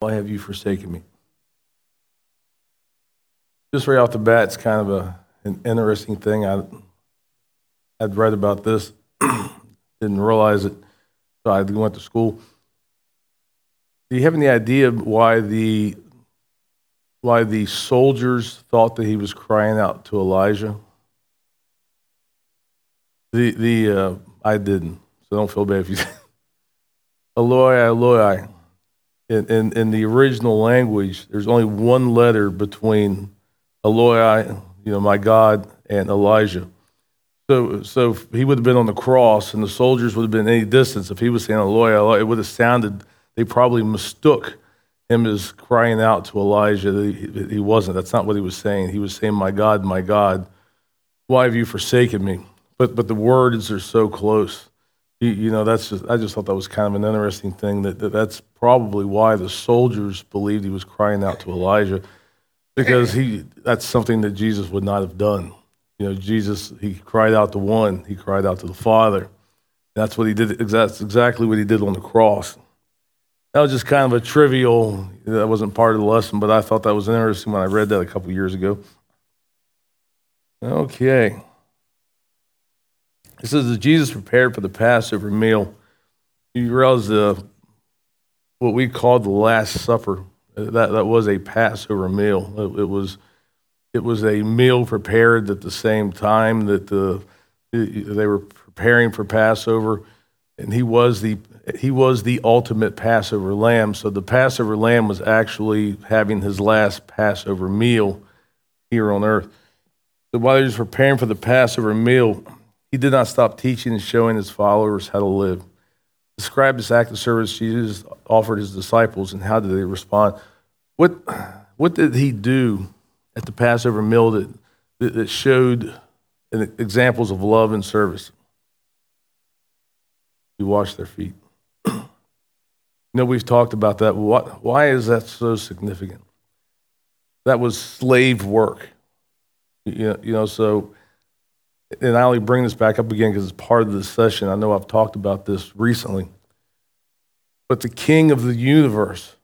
Why have you forsaken me? Just right off the bat, it's kind of a, an interesting thing. I, I'd read about this, didn't realize it, so I went to school. Do you have any idea why the why the soldiers thought that he was crying out to Elijah? The the uh, I didn't, so don't feel bad if you. Eloi, Eloi. In, in, in the original language, there's only one letter between Eloi, you know, my God, and Elijah. So, so he would have been on the cross, and the soldiers would have been any distance. If he was saying Eloi, it would have sounded. They probably mistook him as crying out to Elijah. He, he wasn't. That's not what he was saying. He was saying, "My God, my God, why have you forsaken me?" But but the words are so close. You, you know, that's just, I just thought that was kind of an interesting thing. That, that that's probably why the soldiers believed he was crying out to Elijah, because he that's something that Jesus would not have done. You know, Jesus he cried out to one, he cried out to the Father. That's what he did. That's exactly what he did on the cross. That was just kind of a trivial. That wasn't part of the lesson, but I thought that was interesting when I read that a couple years ago. Okay. It says that Jesus prepared for the Passover meal. You realize uh, what we call the Last Supper. That, that was a Passover meal. It, it, was, it was a meal prepared at the same time that the, they were preparing for Passover, and he was the he was the ultimate Passover lamb. So the Passover lamb was actually having his last Passover meal here on earth. So while he was preparing for the Passover meal, he did not stop teaching and showing his followers how to live. Describe this act of service Jesus offered his disciples and how did they respond? What, what did he do at the Passover meal that, that showed examples of love and service? He washed their feet. you know, we've talked about that. What, Why is that so significant? That was slave work. You know, you know so and I only bring this back up again because it's part of this session. I know I've talked about this recently. But the king of the universe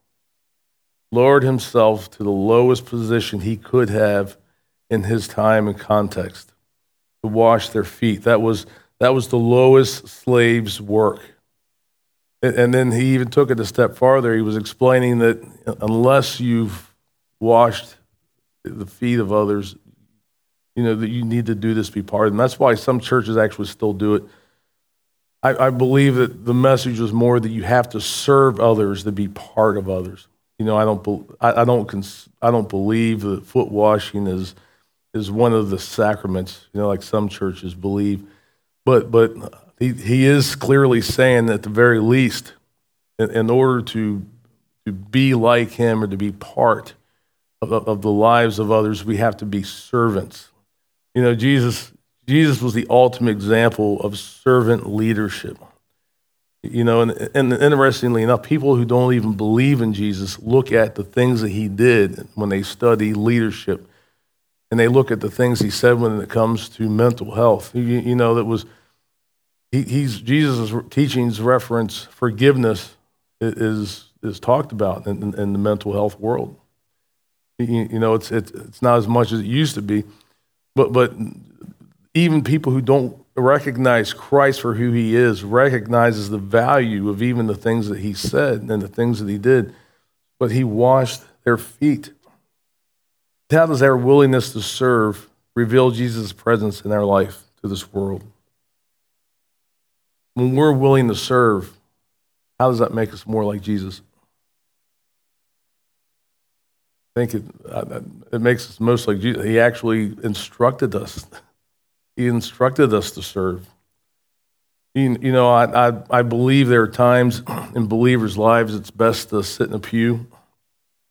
lowered himself to the lowest position he could have in his time and context to wash their feet. That was, that was the lowest slave's work. And then he even took it a step farther. He was explaining that unless you've washed the feet of others, you know, that you need to do this, to be part of. And that's why some churches actually still do it. I, I believe that the message was more that you have to serve others to be part of others. You know, I don't, I, I don't, cons- I don't believe that foot washing is, is one of the sacraments. You know, like some churches believe, but, but he, he is clearly saying that at the very least, in, in order to, to be like him or to be part of, of the lives of others, we have to be servants. You know, Jesus, Jesus was the ultimate example of servant leadership. You know, and, and interestingly enough, people who don't even believe in Jesus look at the things that he did when they study leadership. And they look at the things he said when it comes to mental health. You, you know, that was, he, he's, Jesus' teachings reference forgiveness is, is talked about in, in the mental health world. You, you know, it's, it's, it's not as much as it used to be. But, but even people who don't recognize Christ for who he is recognizes the value of even the things that he said and the things that he did. But he washed their feet. How does our willingness to serve reveal Jesus' presence in our life to this world? When we're willing to serve, how does that make us more like Jesus? Think it, uh, it makes us most like Jesus. He actually instructed us. He instructed us to serve. You, you know, I, I, I believe there are times in believers' lives it's best to sit in a pew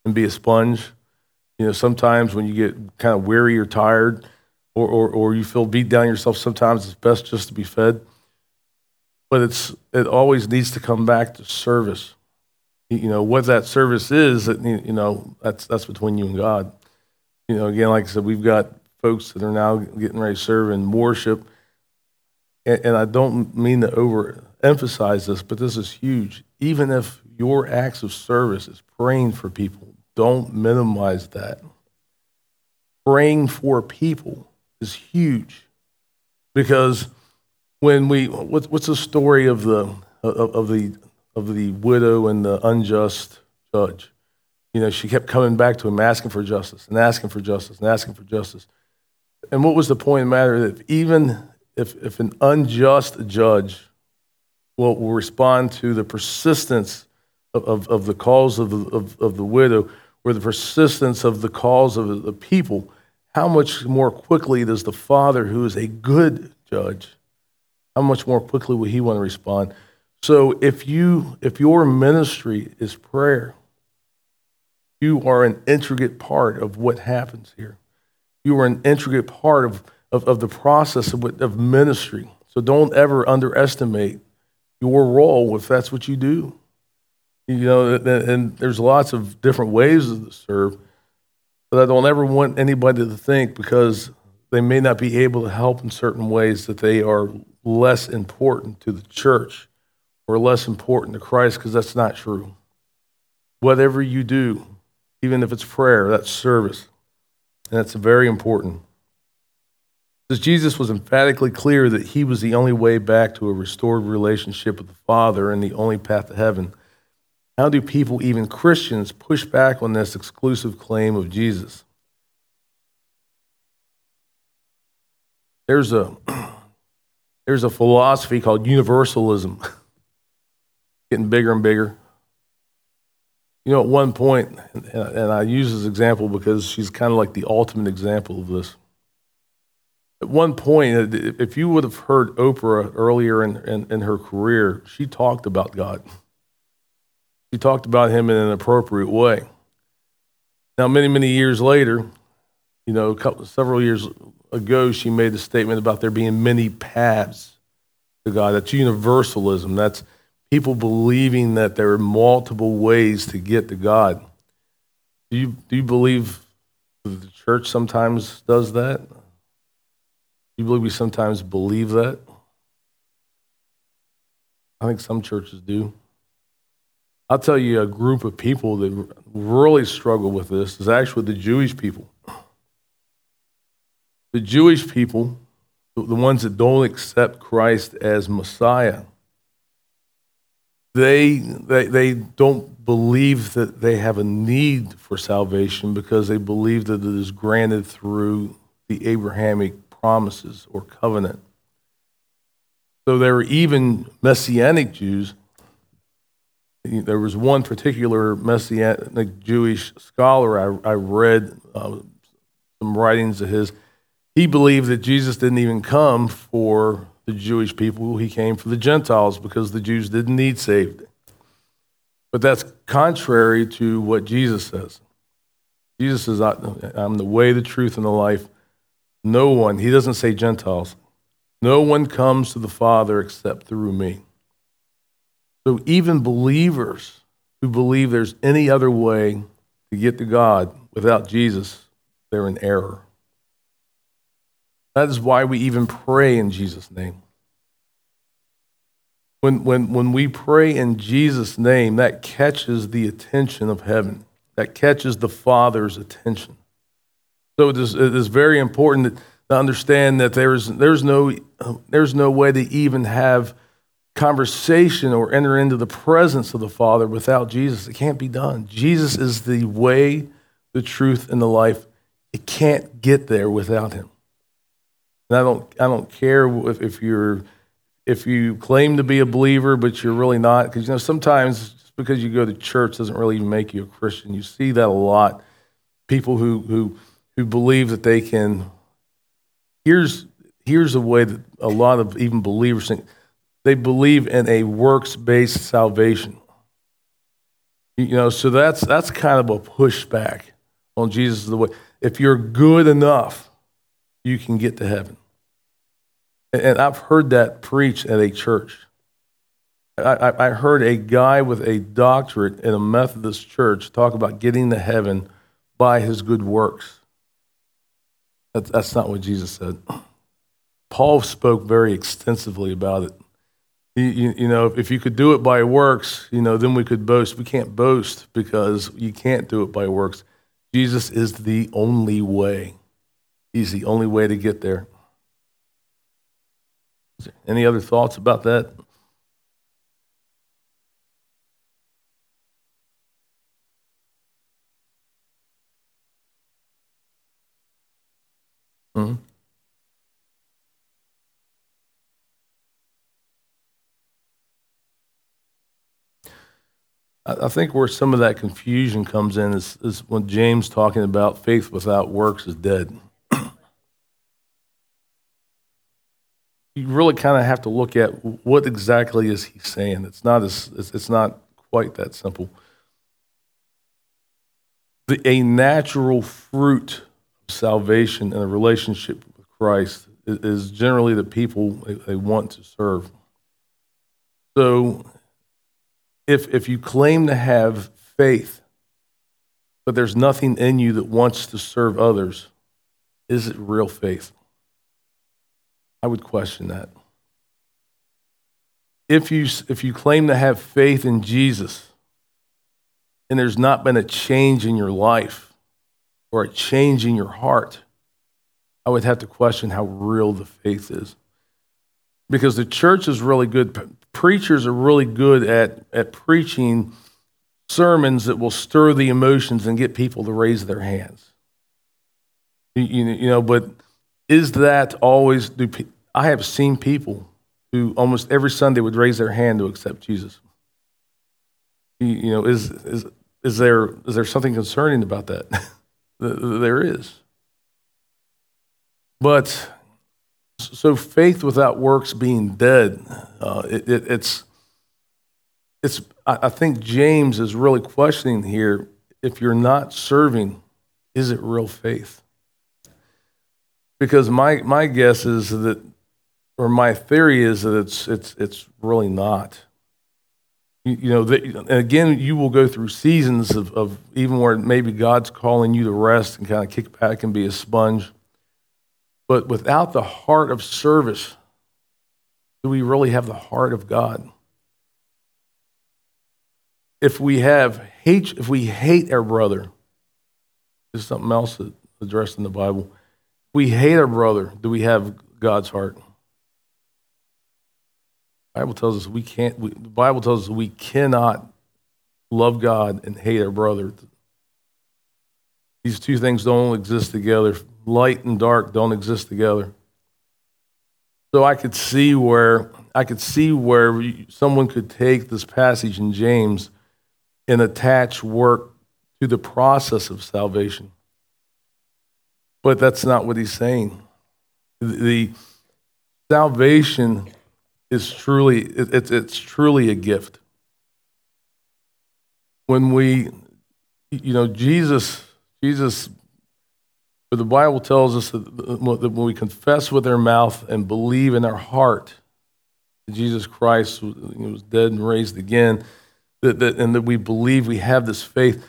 and be a sponge. You know, sometimes when you get kind of weary or tired or, or, or you feel beat down yourself, sometimes it's best just to be fed. But it's, it always needs to come back to service you know what that service is you know that's that's between you and god you know again like i said we've got folks that are now getting ready to serve in worship and, and i don't mean to overemphasize this but this is huge even if your acts of service is praying for people. Don't minimize that. Praying for people is huge because when we what's the story of the of, of the of the widow and the unjust judge? You know, she kept coming back to him asking for justice and asking for justice and asking for justice. And what was the point of the matter? That even if, if an unjust judge will, will respond to the persistence of, of, of the cause of the, of, of the widow or the persistence of the cause of the people, how much more quickly does the Father, who is a good judge, how much more quickly will he want to respond? So if you if your ministry is prayer, you are an intricate part of what happens here. You are an intricate part of, of, of the process of, of ministry. So don't ever underestimate your role if that's what you do. You know, and there's lots of different ways to serve, but I don't ever want anybody to think because they may not be able to help in certain ways that they are less important to the church or less important to Christ because that's not true. Whatever you do, even if it's prayer, that's service. And that's very important. Because Jesus was emphatically clear that he was the only way back to a restored relationship with the Father and the only path to heaven. How do people, even Christians, push back on this exclusive claim of Jesus? There's a, there's a philosophy called universalism, getting bigger and bigger. You know, at one point, and I use this example because she's kind of like the ultimate example of this. At one point, if you would have heard Oprah earlier in, in, in her career, she talked about God. She talked about him in an appropriate way. Now, many, many years later, you know, couple, several years ago, she made a statement about there being many paths to God. That's universalism. That's people believing that there are multiple ways to get to God. Do you, do you believe the church sometimes does that? Do you believe we sometimes believe that? I think some churches do. I'll tell you a group of people that really struggle with this is actually the Jewish people. The Jewish people, the ones that don't accept Christ as Messiah, they, they, they don't believe that they have a need for salvation because they believe that it is granted through the Abrahamic promises or covenant. So there are even Messianic Jews. There was one particular Messianic Jewish scholar I, I read uh, some writings of his. He believed that Jesus didn't even come for the Jewish people, he came for the Gentiles because the Jews didn't need saved. But that's contrary to what Jesus says. Jesus says, I'm the way, the truth, and the life. No one, he doesn't say Gentiles, no one comes to the Father except through me. So even believers who believe there's any other way to get to God without Jesus, they're in error. That is why we even pray in Jesus' name. When, when, when we pray in Jesus' name, that catches the attention of heaven, that catches the Father's attention. So it is, it is very important to understand that there's, there's, no, there's no way to even have conversation or enter into the presence of the Father without Jesus. It can't be done. Jesus is the way, the truth, and the life. It can't get there without him. And I don't, I don't care if, if you're if you claim to be a believer but you're really not because you know sometimes just because you go to church doesn't really make you a christian. You see that a lot. People who who who believe that they can here's here's a way that a lot of even believers think. They believe in a works-based salvation. You know so that's that's kind of a pushback on jesus the way. If you're good enough you can get to heaven. And I've heard that preached at a church. I, I heard a guy with a doctorate in a Methodist church talk about getting to heaven by his good works. That's, that's not what Jesus said. Paul spoke very extensively about it. You, you, you, know, if you could do it by works, you know, then we could boast. We can't boast because you can't do it by works. Jesus is the only way. He's the only way to get there. Any other thoughts about that? Mm-hmm. I think where some of that confusion comes in is, is when James talking about faith without works is dead. You really kind of have to look at what exactly is he saying. It's not as it's not quite that simple. The, a natural fruit of salvation and a relationship with Christ is, generally the people they, they want to serve. So if, if you claim to have faith, but there's nothing in you that wants to serve others, is it real faith? I would question that. If you, if you claim to have faith in Jesus and there's not been a change in your life or a change in your heart, I would have to question how real the faith is. Because the church is really good preachers are really good at, at preaching sermons that will stir the emotions and get people to raise their hands. You, you know, but is that always, do, I have seen people who almost every Sunday would raise their hand to accept Jesus. You know, is, is, is, there, is there something concerning about that? there is. But so faith without works being dead, uh, it, it, it's, it's, I think James is really questioning here if you're not serving, is it real faith? Because my, my guess is that, or my theory is that it's, it's, it's really not. You, you know, and again, you will go through seasons of, of even where maybe God's calling you to rest and kind of kick back and be a sponge. But without the heart of service, do we really have the heart of God? If we have hate, if we hate our brother, this is something else addressed in the Bible. If we hate our brother, do we have God's heart? Bible tells us we can't. We, the Bible tells us we cannot love God and hate our brother. These two things don't exist together light and dark don't exist together. So I could see where I could see where someone could take this passage in James and attach work to the process of salvation. But that's not what he's saying. The salvation is truly it's, it's truly a gift. When we you know Jesus Jesus the Bible tells us that when we confess with our mouth and believe in our heart that Jesus Christ was dead and raised again, that, that, and that we believe we have this faith,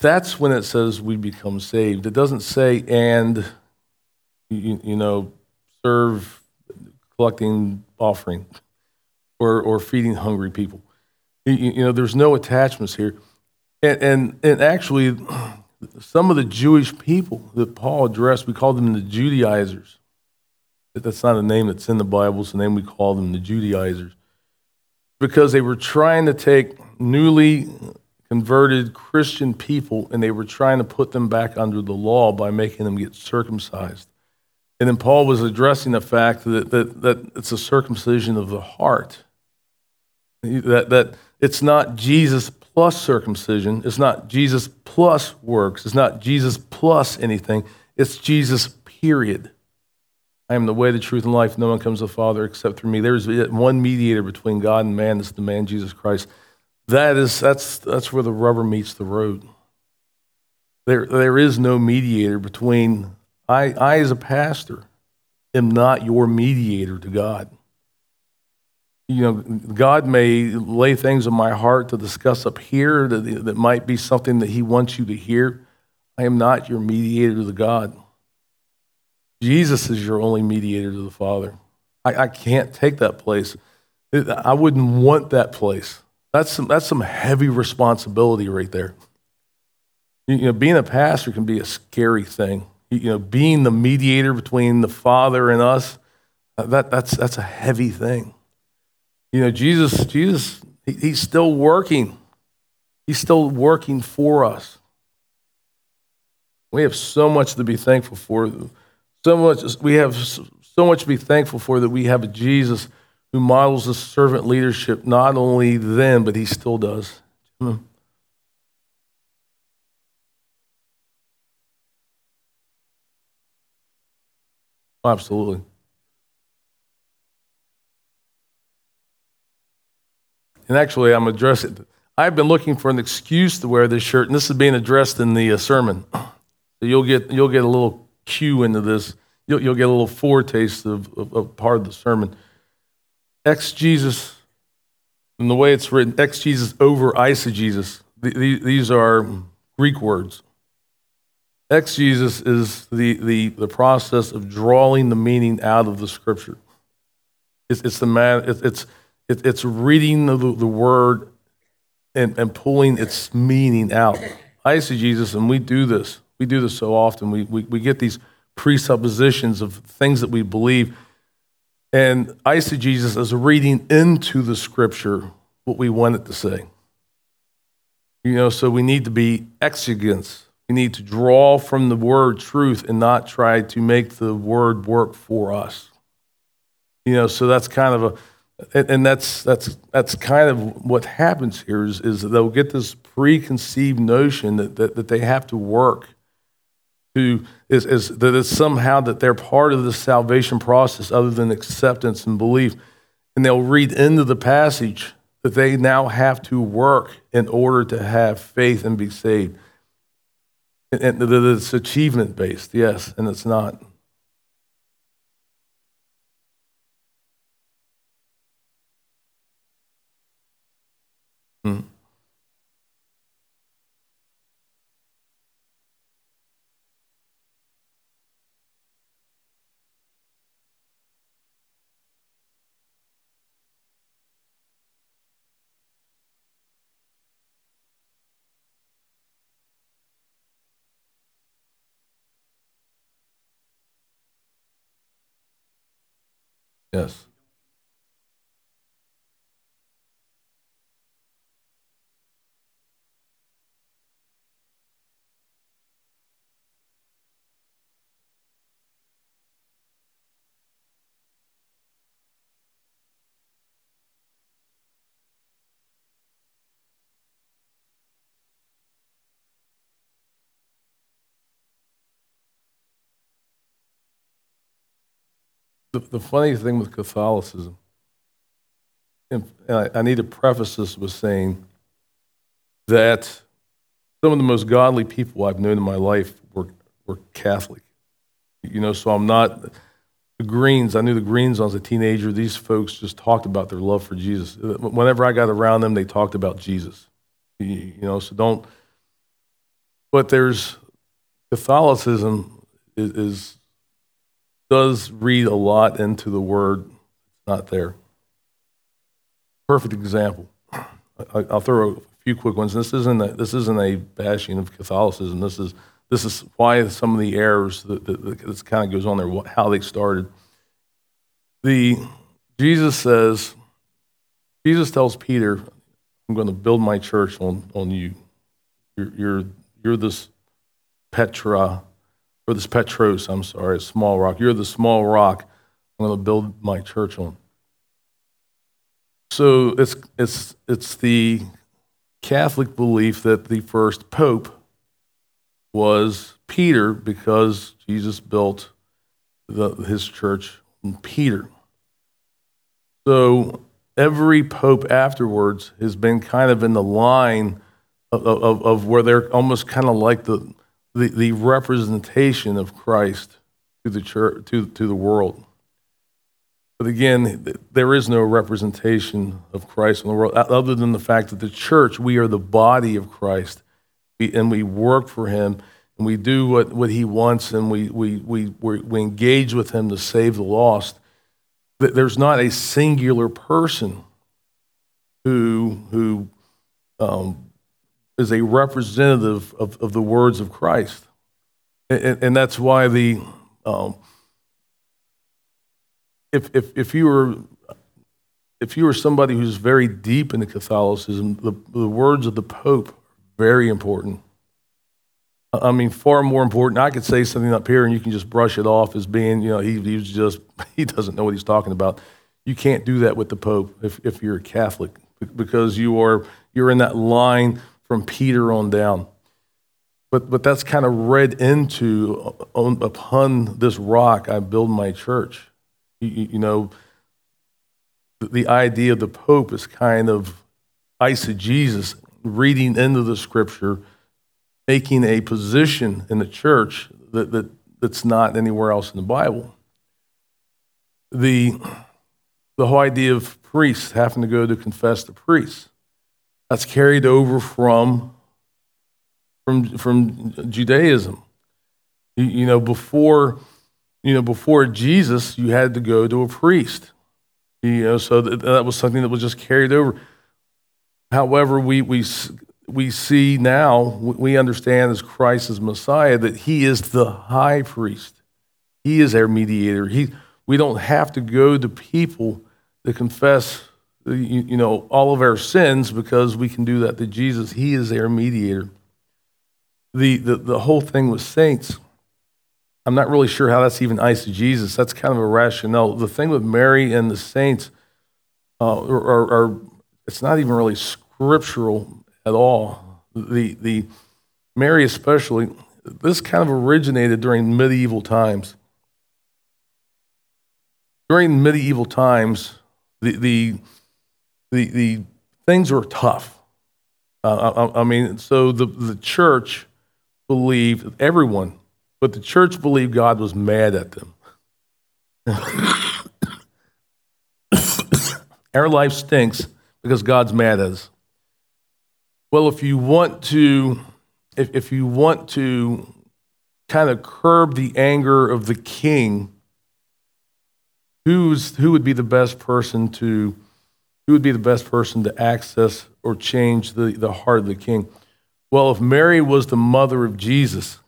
that's when it says we become saved. It doesn't say, and, you, you know, serve collecting offering or, or feeding hungry people. You, you know, there's no attachments here. And, and, and actually, some of the Jewish people that Paul addressed, we call them the Judaizers. That's not a name that's in the Bible, it's a name we call them the Judaizers. Because they were trying to take newly converted Christian people and they were trying to put them back under the law by making them get circumcised. And then Paul was addressing the fact that, that, that it's a circumcision of the heart. That, that it's not Jesus plus circumcision. It's not Jesus plus works. It's not Jesus plus anything. It's Jesus, period. I am the way, the truth, and life. No one comes to the Father except through me. There's one mediator between God and man. It's the man Jesus Christ. That is, that's, that's where the rubber meets the road. There, there is no mediator between, I, I, as a pastor, am not your mediator to God you know, God may lay things on my heart to discuss up here that, that might be something that He wants you to hear. I am not your mediator to God. Jesus is your only mediator to the Father. I, I can't take that place. I wouldn't want that place. That's some, that's some heavy responsibility right there. You know, being a pastor can be a scary thing. You know, being the mediator between the Father and us, uh, that, that's, that's a heavy thing. You know, Jesus, Jesus, he, he's still working. He's still working for us. We have so much to be thankful for. So much we have so much to be thankful for that we have a Jesus who models the servant leadership not only then, but he still does. Absolutely. And actually, I'm addressing, I've been looking for an excuse to wear this shirt, and this is being addressed in the uh, sermon. So you'll get, you'll get a little cue into this. You'll, you'll get a little foretaste of, of, of part of the sermon. Exegesis, and the way it's written, exegesis over eisegesis. These are Greek words. Exegesis is the, the, the process of drawing the meaning out of the scripture. It's, it's the man, it's, it's, it's reading the, the word and, and pulling its meaning out. Eisegesis, and we do this, we do this so often. We, we, we get these presuppositions of things that we believe. And eisegesis is reading into the scripture what we want it to say. You know, so we need to be exegents we need to draw from the word truth and not try to make the word work for us. You know, so that's kind of a, and that's that's that's kind of what happens here is, is they'll get this preconceived notion that, that, that they have to work to is, is that it's somehow that they're part of the salvation process other than acceptance and belief. And they'll read into the passage that they now have to work in order to have faith and be saved. And it's achievement based, yes, and it's not. Hmm. Yes. The, the funny thing with Catholicism, and I, I need to preface this with saying that some of the most godly people I've known in my life were, were Catholic. You know, so I'm not the Greens. I knew the Greens when I was a teenager. These folks just talked about their love for Jesus. Whenever I got around them, they talked about Jesus. You know, so don't. But there's Catholicism is, is does read a lot into the word. Not there. Perfect example. I'll throw a few quick ones. This isn't a, this isn't a bashing of Catholicism. This is this is why some of the errors that, that, that kind of goes on there, how they started. The Jesus says, Jesus tells Peter, "I'm going to build my church on on you. You're you're, you're this Petra, or this Petros, I'm sorry, small rock. You're the small rock I'm going to build my church on. So it's, it's, it's the Catholic belief that the first pope was Peter because Jesus built the, his church on Peter. So every pope afterwards has been kind of in the line of, of, of where they're almost kind of like the, the, the representation of Christ to the church, to, to the world. But again, there is no representation of Christ in the world other than the fact that the church, we are the body of Christ, and we work for Him, and we do what, what He wants, and we, we, we, we engage with Him to save the lost. there's not a singular person who, who um, is a representative of, of the words of Christ. And, and that's why the, um, if, if, if you were if you were somebody who's very deep into Catholicism, the, the words of the Pope are very important. I mean, far more important. I could say something up here and you can just brush it off as being, you know, he, he's just, he doesn't know what he's talking about. You can't do that with the Pope if, if you're a Catholic because you are, you're in that line from Peter on down. But, but that's kind of read into uh, on, upon this rock I build my church. You, you know, the idea of the Pope is kind of eisegesis, reading into the scripture, making a position in the church that, that, that's not anywhere else in the Bible. The, the whole idea of priests having to go to confess to priests, that's carried over from, from, from Judaism. You, you know, before, you know, before Jesus, you had to go to a priest. You know, so that, that was something that was just carried over. However, we, we, we see now, we understand as Christ as Messiah, that he is the high priest. He is our mediator. He, we don't have to go to people to confess you, you know, all of our sins because we can do that to Jesus. He is our mediator. The, the, the whole thing with saints, I'm not really sure how that's even eisegesis. That's kind of a rationale. The thing with Mary and the saints uh, are, are, it's not even really scriptural at all. The, the Mary especially, this kind of originated during medieval times. During medieval times, the, the, the, the things were tough. Uh, I, I mean, so the, the church believed, everyone but the church believed God was mad at them. Our life stinks because God's mad at us. Well, if you want to, if, if you want to kind of curb the anger of the king, who's who would be the best person to who would be the best person to access or change the, the heart of the king? Well, if Mary was the mother of Jesus,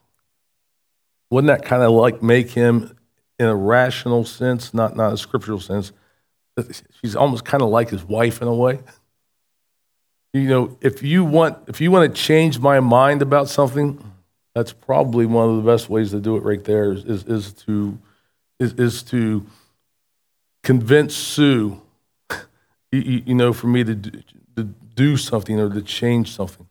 wouldn't that kind of like make him, in a rational sense, not, not a scriptural sense, she's almost kind of like his wife in a way? You know, if you want, if you want to change my mind about something, that's probably one of the best ways to do it right there is, is, is to, is, is to convince Sue, you, you, know, for me to do, to do something or to change something.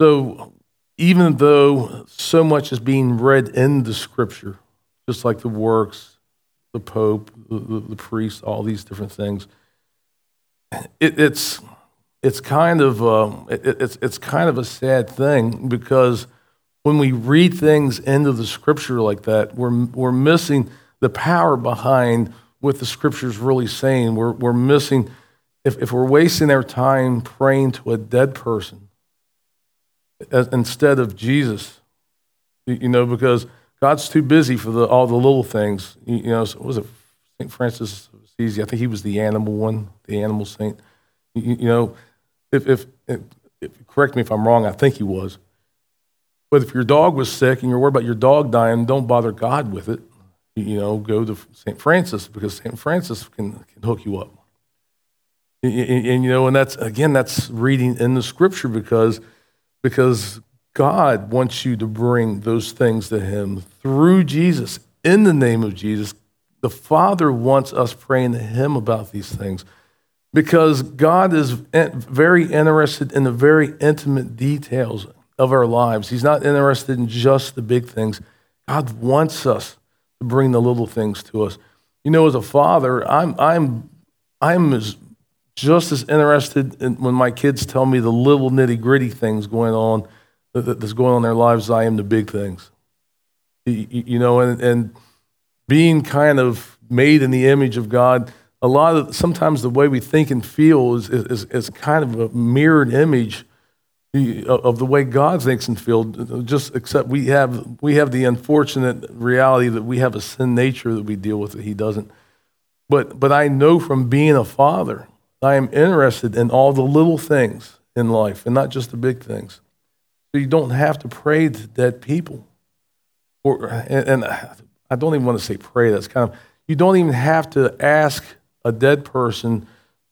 So even though so much is being read in the scripture, just like the works, the Pope, the, the, all these different things, it, it's, it's, kind of, um, it, it's, it's kind of a sad thing because when we read things into the scripture like that, we're, we're missing the power behind what the scripture's really saying. We're, we're missing, if, if we're wasting our time praying to a dead person, uh, instead of Jesus. You know, because God's too busy for the, all the little things. You, know, so was it St. Francis of Assisi? I think he was the animal one, the animal saint. You, you know, if, if, if, if, correct me if I'm wrong, I think he was. But if your dog was sick and you're worried about your dog dying, don't bother God with it. You know, go to St. Francis because St. Francis can, can hook you up. And, and, and, you know, and that's, again, that's reading in the scripture because – because God wants you to bring those things to Him through Jesus, in the name of Jesus. The Father wants us praying to Him about these things because God is very interested in the very intimate details of our lives. He's not interested in just the big things. God wants us bring the little things to us. You know, as a father, I'm, I'm, I'm as just as interested in when my kids tell me the little nitty gritty things going on that's going on in their lives as I am the big things. You know, and, and being kind of made in the image of God, a lot of sometimes the way we think and feel is, is, is kind of a mirrored image of the way God thinks and feels. Just except we have we have the unfortunate reality that we have a sin nature that we deal with that He doesn't. But, but I know from being a father, I am interested in all the little things in life and not just the big things. So you don't have to pray to dead people. Or, and, and I don't even want to say pray, that's kind of, you don't even have to ask a dead person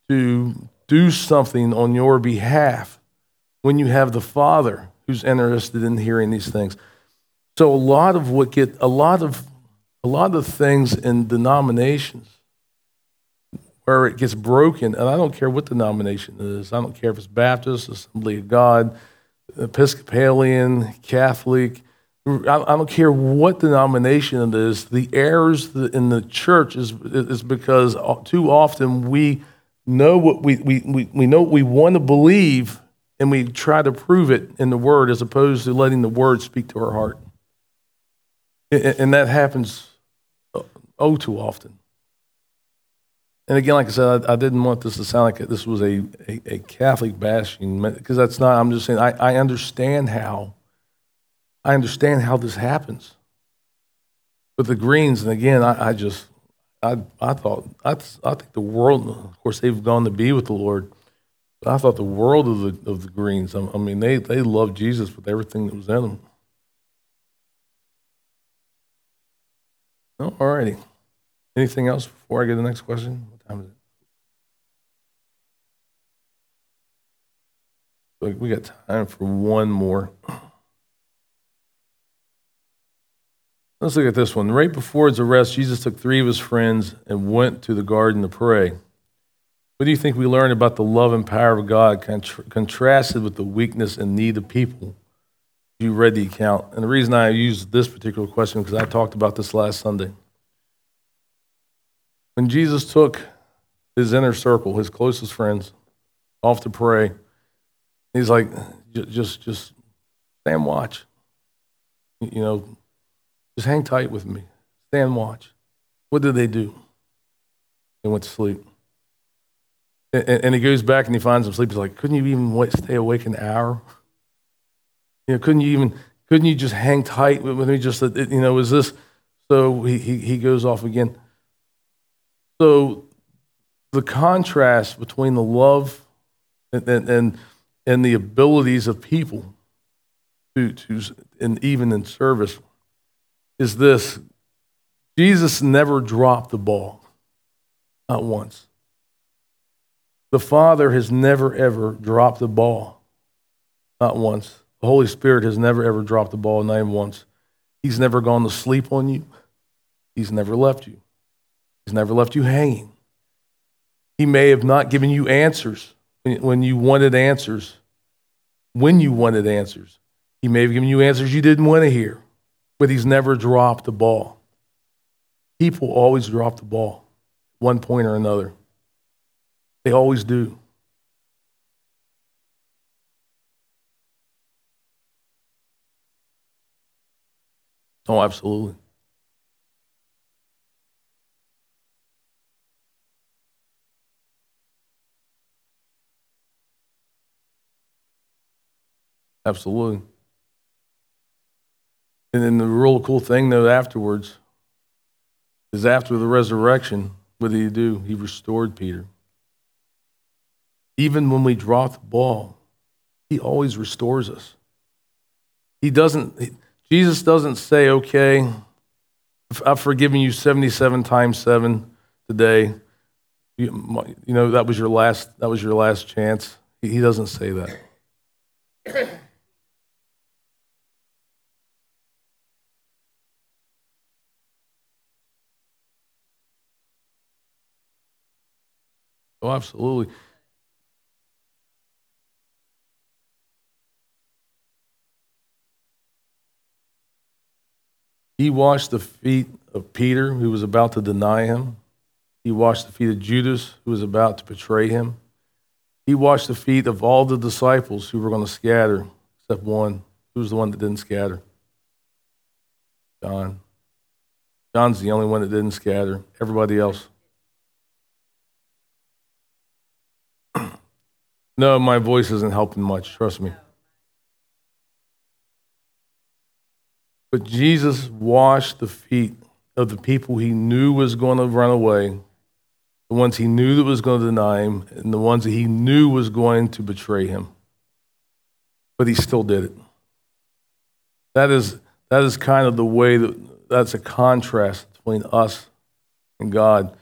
to do something on your behalf when you have the Father who's interested in hearing these things. So a lot of what get a lot of a lot of things in denominations where it gets broken, and I don't care what denomination it is. I don't care if it's Baptist, Assembly of God, Episcopalian, Catholic. I don't care what denomination it is. The errors in the church is, is because too often we know what we, we, we, we know what we want to believe and we try to prove it in the word as opposed to letting the word speak to our heart. And that happens uh, oh too often. And again, like I said, I, I, didn't want this to sound like this was a, a, a Catholic bashing, because that's not, I'm just saying, I, I understand how, I understand how this happens. But the Greens, and again, I, I just, I, I thought, I, I think the world, of course, they've gone to be with the Lord. I thought the world of the, of the Greens, I, I mean, they, they loved Jesus with everything that was in them. Oh, all righty. Anything else before I get the next question? What time is it? Look, We got time for one more. Let's look at this one. Right before his arrest, Jesus took three of his friends and went to the garden to pray. What do you think we learn about the love and power of God contra- contrasted with the weakness and need of people? You read the account. And the reason I used this particular question because I talked about this last Sunday. When Jesus took his inner circle, his closest friends, off to pray, he's like, just, just stand watch. You know, just hang tight with me. Stand watch. What did they do? They went to sleep. And, and he goes back and he finds them sleep. He's like, couldn't you even wait, stay awake an hour? You know, couldn't you even, couldn't you just hang tight with me? Just, that, you know, is this, so he, he, he goes off again. So the contrast between the love and, and, and the abilities of people to, to, and even in service is this Jesus never dropped the ball, not once. The Father has never, ever dropped the ball, not once. The Holy Spirit has never, ever dropped the ball, not even once. He's never gone to sleep on you, He's never left you. He's never left you hanging. He may have not given you answers when you wanted answers, when you wanted answers. He may have given you answers you didn't want to hear, but he's never dropped the ball. People always drop the ball, one point or another. They always do. Oh, absolutely. Absolutely. And then the real cool thing, though, afterwards is after the resurrection, what did he do? He restored Peter. Even when we drop the ball, he always restores us. He doesn't, Jesus doesn't say, okay, I've forgiven you 77 times seven today. You, you know, that was your last, that was your last chance. He doesn't say that. Oh, absolutely. He washed the feet of Peter, who was about to deny him. He washed the feet of Judas, who was about to betray him. He washed the feet of all the disciples who were going to scatter, except one. Who was the one that didn't scatter? John. John's the only one that didn't scatter. Everybody else No, my voice isn't helping much, trust me. But Jesus washed the feet of the people he knew was going to run away the ones he knew that was going to deny him, and the ones that he knew was going to betray him. But he still did it. That is, that is kind of the way that that's a contrast between us and God.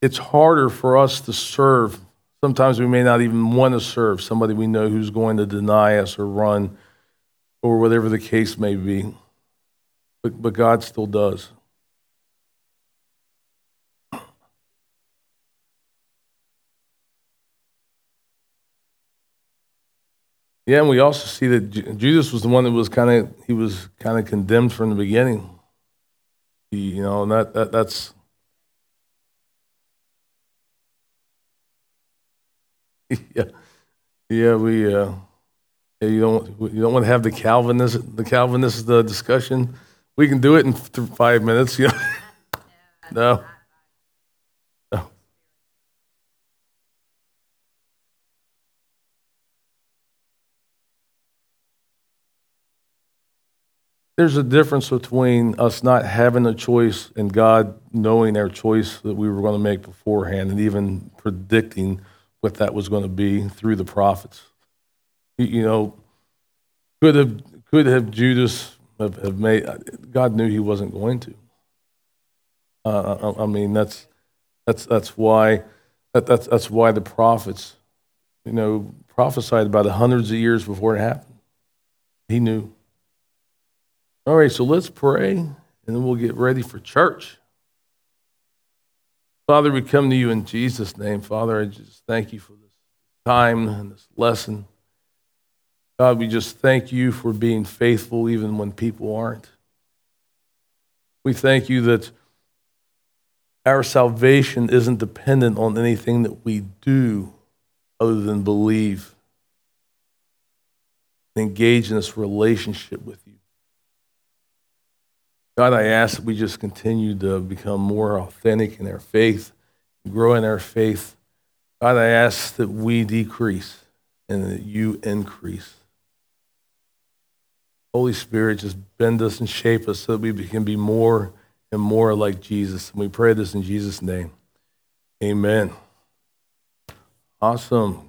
It's harder for us to serve. Sometimes we may not even want to serve somebody we know who's going to deny us or run or whatever the case may be. But, but God still does. Yeah, and we also see that Judas was the one that was kind of he was kind of condemned from the beginning. He, you know, and that, that that's yeah, yeah. We uh, you don't you don't want to have the Calvinist the Calvinist the discussion. We can do it in five minutes. You know? no. There's a difference between us not having a choice and God knowing our choice that we were going to make beforehand and even predicting what that was going to be through the prophets. You know, could have could have Judas have, have made? God knew he wasn't going to. Uh, I, I, mean, that's that's that's why that, that's that's why the prophets, you know, prophesied about it hundreds of years before it happened. He knew. All right, so let's pray and then we'll get ready for church. Father, we come to you in Jesus' name. Father, I just thank you for this time and this lesson. God, we just thank you for being faithful even when people aren't. We thank you that our salvation isn't dependent on anything that we do other than believe, and engage in this relationship with you. God, I ask that we just continue to become more authentic in our faith, grow in our faith. God, I ask that we decrease and that you increase. Holy Spirit, just bend us and shape us so that we can be more and more like Jesus. And we pray this in Jesus' name. Amen. Awesome.